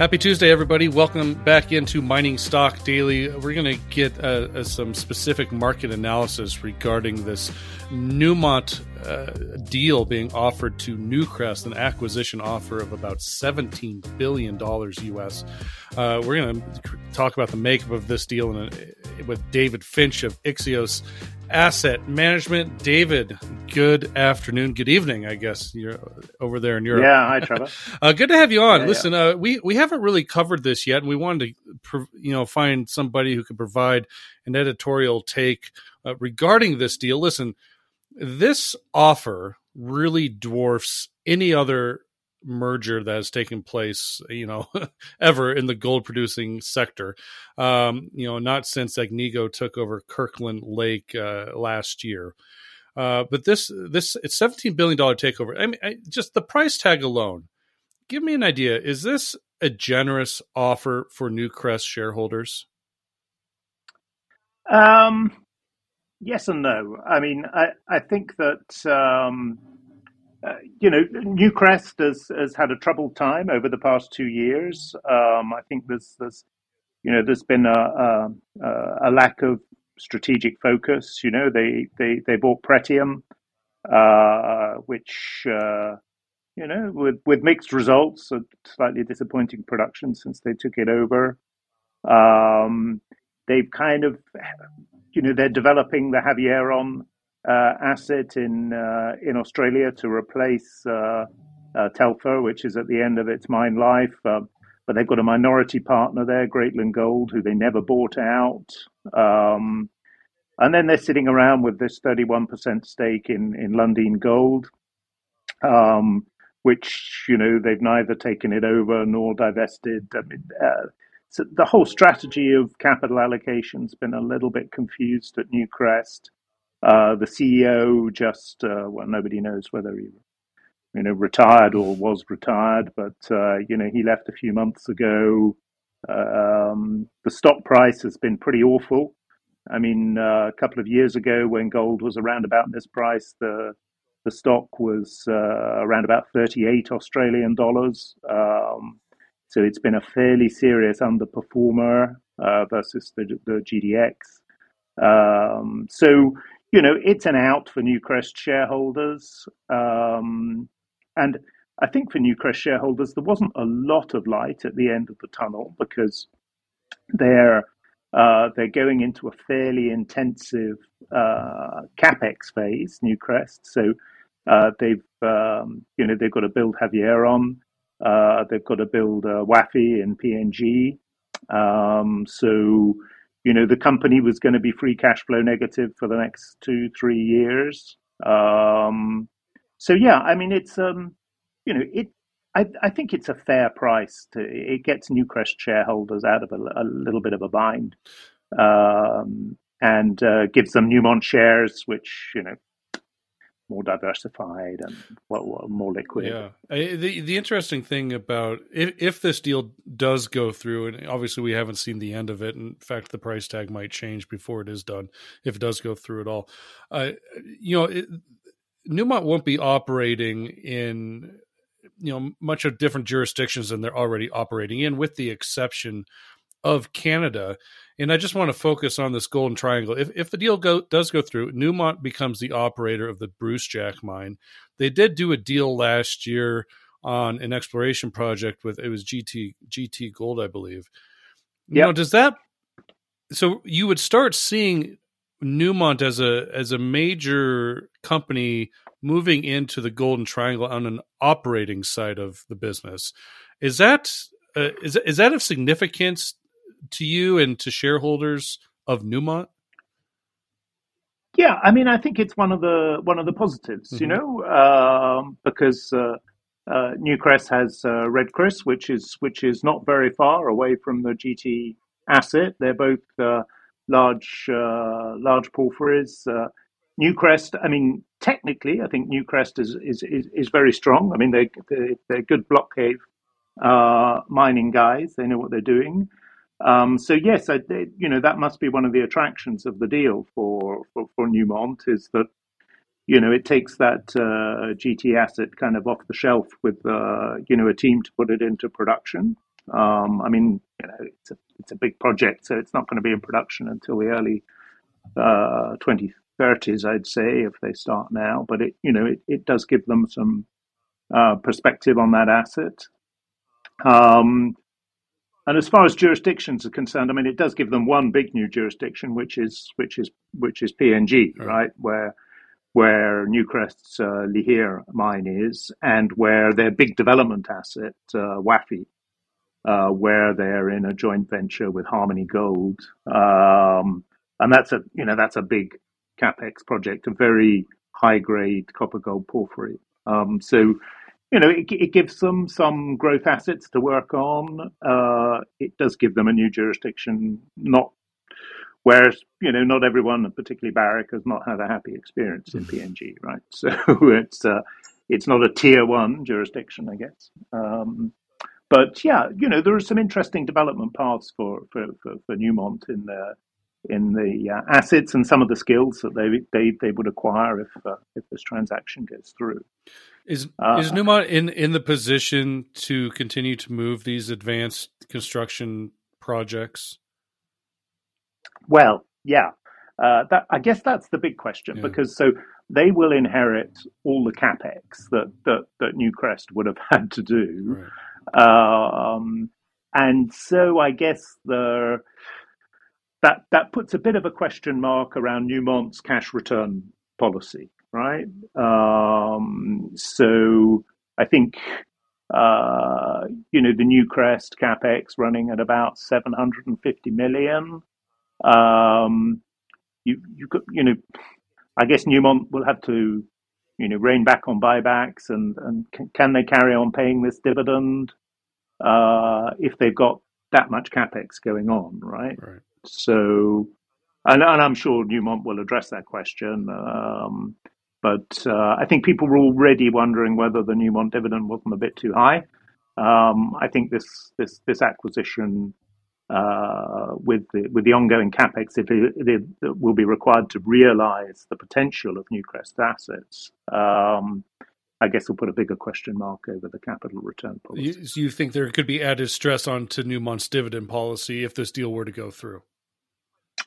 Happy Tuesday, everybody. Welcome back into Mining Stock Daily. We're going to get uh, uh, some specific market analysis regarding this Newmont uh, deal being offered to Newcrest, an acquisition offer of about $17 billion US. Uh, we're going to talk about the makeup of this deal a, with David Finch of Ixios Asset Management. David, good afternoon, good evening. I guess you're over there in Europe. Yeah, hi, Trevor. uh, good to have you on. Yeah, Listen, yeah. Uh, we we haven't really covered this yet, and we wanted to, you know, find somebody who could provide an editorial take uh, regarding this deal. Listen, this offer really dwarfs any other merger that has taken place, you know, ever in the gold producing sector. Um, you know, not since Agnico took over Kirkland Lake uh, last year. Uh, but this this it's seventeen billion dollar takeover. I mean, I, just the price tag alone. Give me an idea. Is this a generous offer for Newcrest shareholders? Um, yes and no. I mean, I I think that um, uh, you know, Newcrest has, has had a troubled time over the past two years. Um, I think there's, there's, you know, there's been a, a, a, lack of strategic focus. You know, they they they bought Pretium, uh, which uh, you know, with with mixed results, a slightly disappointing production since they took it over. Um, they've kind of, you know, they're developing the Havieron uh, asset in uh, in Australia to replace uh, Telfer, which is at the end of its mine life. Um, but they've got a minority partner there, Greatland Gold, who they never bought out. Um, and then they're sitting around with this 31% stake in, in Lundin Gold, um, which, you know, they've neither taken it over nor divested. I mean, uh, so the whole strategy of capital allocation's been a little bit confused at Newcrest. Uh, the CEO just, uh, well, nobody knows whether he, you know, retired or was retired, but, uh, you know, he left a few months ago. Um, the stock price has been pretty awful. I mean, uh, a couple of years ago when gold was around about this price, the the stock was uh, around about 38 Australian dollars. Um, so it's been a fairly serious underperformer versus the, the GDX. Um, so you know, it's an out for Newcrest shareholders. Um, and I think for Newcrest shareholders, there wasn't a lot of light at the end of the tunnel because they're uh, they're going into a fairly intensive uh, capex phase, Newcrest. So uh, they've um, you know they've got to build Havieron, uh, they've got to build uh, Wafi and PNG. Um, so you know the company was going to be free cash flow negative for the next two three years. Um, so yeah i mean it's um, you know it I, I, think it's a fair price to it gets Newcrest shareholders out of a, a little bit of a bind um, and uh, gives them Newmont shares which you know more diversified and well, more liquid. Yeah. The the interesting thing about if, if this deal does go through, and obviously we haven't seen the end of it. In fact, the price tag might change before it is done if it does go through at all. Uh, you know, it, Newmont won't be operating in you know much of different jurisdictions than they're already operating in, with the exception of Canada. And I just want to focus on this golden triangle. If, if the deal go, does go through, Newmont becomes the operator of the Brucejack mine. They did do a deal last year on an exploration project with it was GT GT Gold, I believe. Yep. Know, does that so you would start seeing Newmont as a as a major company moving into the Golden Triangle on an operating side of the business. Is that uh, is is that of significance to you and to shareholders of Newmont? Yeah, I mean, I think it's one of the one of the positives, mm-hmm. you know, um, because uh, uh, Newcrest has uh, Red Chris, which is which is not very far away from the GT asset. They're both uh, large uh, large porphyries. Uh, Newcrest, I mean, technically, I think Newcrest is is is, is very strong. I mean, they they're, they're good block cave mining guys. They know what they're doing. Um, so yes, I, you know that must be one of the attractions of the deal for for, for Newmont is that you know it takes that uh, GT asset kind of off the shelf with uh, you know a team to put it into production. Um, I mean, you know, it's a it's a big project, so it's not going to be in production until the early uh, 2030s, I'd say, if they start now. But it, you know, it, it does give them some uh, perspective on that asset. Um, and as far as jurisdictions are concerned, I mean, it does give them one big new jurisdiction, which is which is which is PNG, right, right? Where where Newcrest's uh, Lihir mine is, and where their big development asset, uh, Wafi, uh, where they're in a joint venture with Harmony Gold, um, and that's a you know that's a big capex project, a very high grade copper gold porphyry. Um, so you know, it, it, gives them some growth assets to work on. Uh, it does give them a new jurisdiction, not whereas you know not everyone, particularly Barrick, has not had a happy experience in mm-hmm. PNG, right? So it's uh, it's not a tier one jurisdiction, I guess. Um, but yeah, you know, there are some interesting development paths for for, for, for Newmont in the in the uh, assets and some of the skills that they they, they would acquire if uh, if this transaction goes through. Is uh, is Newmont in in the position to continue to move these advanced construction projects? Well, yeah. Uh, that I guess that's the big question yeah. because so they will inherit all the capex that that, that Newcrest would have had to do, right. um, and so I guess the that that puts a bit of a question mark around Newmont's cash return policy right? Um, so I think uh, you know the Newcrest capex running at about 750 million. Um, you you you know, I guess Newmont will have to you know rein back on buybacks and and can, can they carry on paying this dividend uh, if they've got that much capex going on, right? Right. So, and, and I'm sure Newmont will address that question. Um, but uh, I think people were already wondering whether the Newmont dividend wasn't a bit too high. Um, I think this this this acquisition uh, with the with the ongoing capex, if it, it, it will be required to realise the potential of Newcrest assets. Um, I guess we'll put a bigger question mark over the capital return policy. You, so you think there could be added stress onto Newmont's dividend policy if this deal were to go through?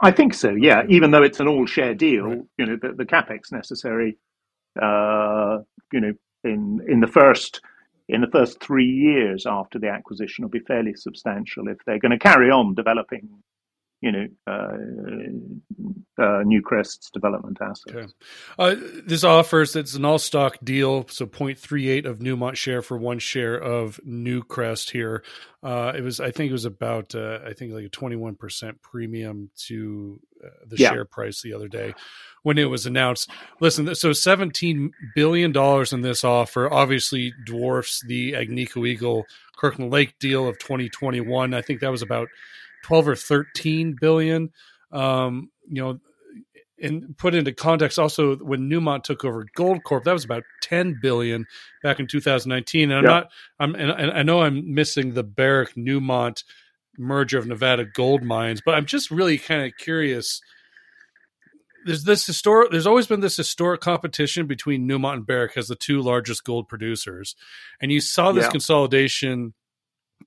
I think so. Yeah, even though it's an all-share deal, right. you know, the, the capex necessary, uh, you know, in in the first in the first three years after the acquisition will be fairly substantial if they're going to carry on developing you know, uh, uh, Newcrest's development assets. Okay. Uh, this offers it's an all stock deal, so 0.38 of Newmont share for one share of Newcrest here. Uh, it was, I think, it was about, uh, I think, like a 21% premium to uh, the yeah. share price the other day when it was announced. Listen, so 17 billion dollars in this offer obviously dwarfs the Agnico Eagle Kirkland Lake deal of 2021. I think that was about 12 or 13 billion. Um, you know, and put into context also when Newmont took over Goldcorp, that was about 10 billion back in 2019. And I'm not, I'm, and, and I know I'm missing the Barrick Newmont merger of Nevada gold mines, but I'm just really kind of curious. There's this historic, there's always been this historic competition between Newmont and Barrick as the two largest gold producers. And you saw this yeah. consolidation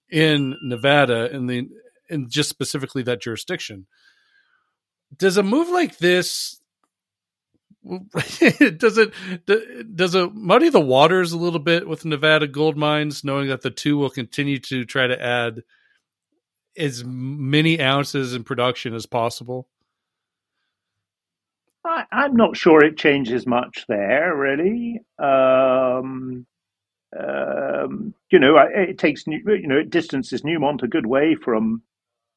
in Nevada in the in just specifically that jurisdiction. Does a move like this does it does it muddy the waters a little bit with Nevada gold mines, knowing that the two will continue to try to add as many ounces in production as possible? I, am not sure it changes much there, really. Um, um, you know, it takes you know it distances Newmont a good way from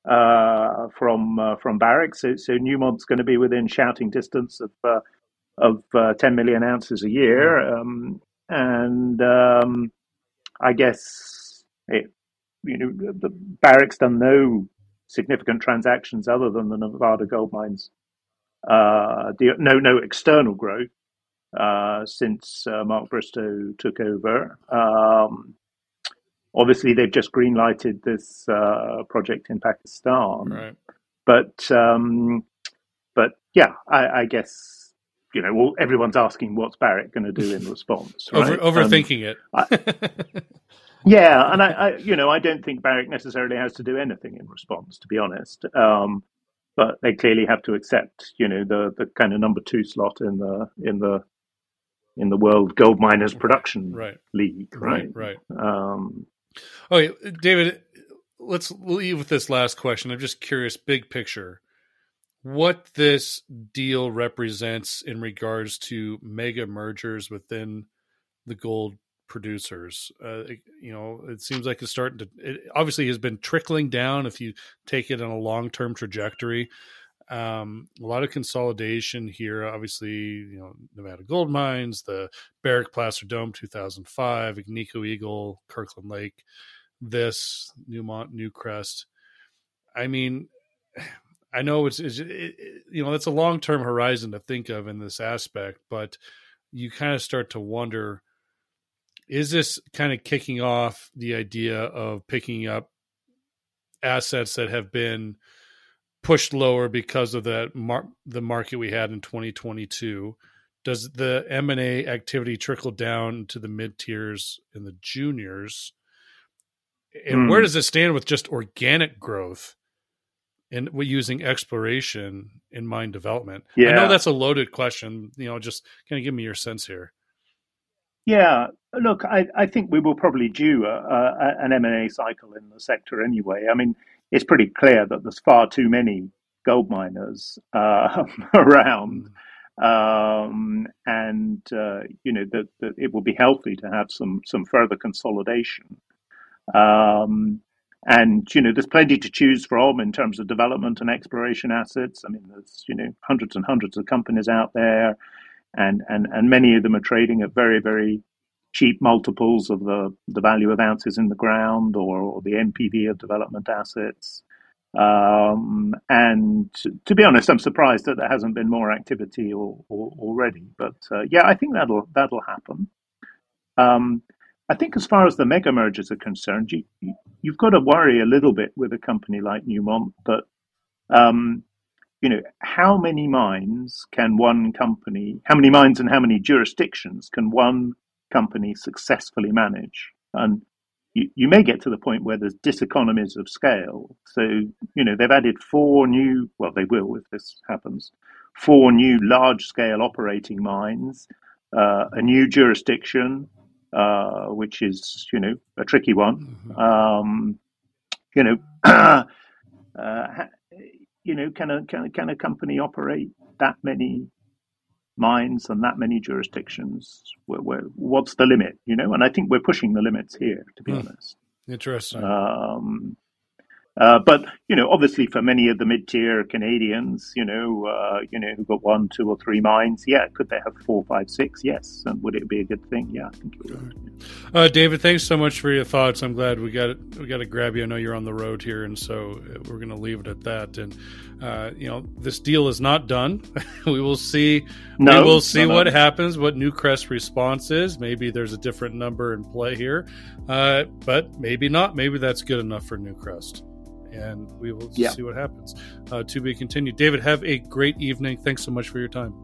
uh, from uh, from Barrick. So, so Newmont's going to be within shouting distance of uh, of uh, 10 million ounces a year, mm. um, and um, I guess it, you know the Barrick's done no significant transactions other than the Nevada gold mines. Uh, the, no no external growth uh, since Mark Bristow took over. Um, obviously they've just greenlighted this uh, project in Pakistan. Right. But um, but yeah, I, I, guess you know well, everyone's asking what's Barrick going to do in response. Right? Over, overthinking um, it. Yeah, and I, I, you know, I don't think Barrick necessarily has to do anything in response, to be honest. Um, but they clearly have to accept, you know, the the kind of number two slot in the in the in the world gold miners production right. league, right? Right. right. Um, yeah, David, let's leave with this last question. I'm just curious, big picture, what this deal represents in regards to mega mergers within the gold producers. Uh, you know, it seems like it's starting to. It obviously has been trickling down. If you take it on a long term trajectory, um, a lot of consolidation here. Obviously, you know, Nevada Gold Mines, the Barrick Placer Dome, two thousand five, Agnico Eagle, Kirkland Lake, this Newmont, Newcrest. I mean. I know it's, it's it, you know that's a long term horizon to think of in this aspect, but you kind of start to wonder is this kind of kicking off the idea of picking up assets that have been pushed lower because of that mar- the market we had in 2022 does the m&a activity trickle down to the mid tiers and the juniors and mm. where hmm. does it stand with just organic growth and we using exploration in mine development yeah. i know that's a loaded question you know just kind of give me your sense here yeah, look, I, I think we will probably do a, a, an M&A cycle in the sector anyway. I mean, it's pretty clear that there's far too many gold miners uh, around. Um, and uh, you know that, that, it will be healthy to have some some further consolidation. Um, and you know, there's plenty to choose from in terms of development and exploration assets. I mean, there's you know hundreds and hundreds of companies out there and and and many of them are trading at very very cheap multiples of the the value of ounces in the ground or, or the NPV of development assets. Um, and to be honest, I'm surprised that there hasn't been more activity or, or, already. But uh, yeah, I think that'll that'll happen. Um, I think as far as the mega mergers are concerned, you, have got to worry a little bit with a company like Newmont that um, you know, how many mines can one company, how many mines and how many jurisdictions can one company successfully manage? And you, you may get to the point where there's diseconomies of scale. So, you know, they've added four new, well, they will if this happens, four new large scale operating mines, uh, a new jurisdiction, uh, which is, you know, a tricky one. Mm-hmm. Um, you know, uh, you know, can a can, can a company operate that many mines and that many jurisdictions? Where, where, what's the limit? You know, and I think we're pushing the limits here, to be mm. honest. Interesting. Um, uh, but you know, obviously, for many of the mid-tier Canadians, you know, uh, you know, who've got one, two, or three mines, yeah, could they have four, five, six? Yes, and would it be a good thing? Yeah, I think it would. Uh, David, thanks so much for your thoughts. I'm glad we got it. We got to grab you. I know you're on the road here, and so uh, we're going to leave it at that. And uh, you know, this deal is not done. we will see. No, we will see what happens. What Newcrest response is. Maybe there's a different number in play here, uh, but maybe not. Maybe that's good enough for Newcrest and we will yeah. see what happens. Uh, to be continued. David, have a great evening. Thanks so much for your time.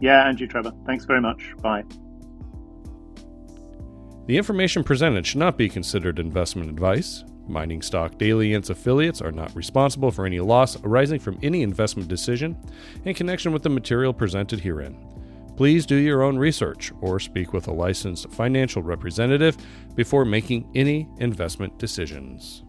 Yeah, and you, Trevor. Thanks very much. Bye. The information presented should not be considered investment advice. Mining Stock Daily and its affiliates are not responsible for any loss arising from any investment decision in connection with the material presented herein. Please do your own research or speak with a licensed financial representative before making any investment decisions.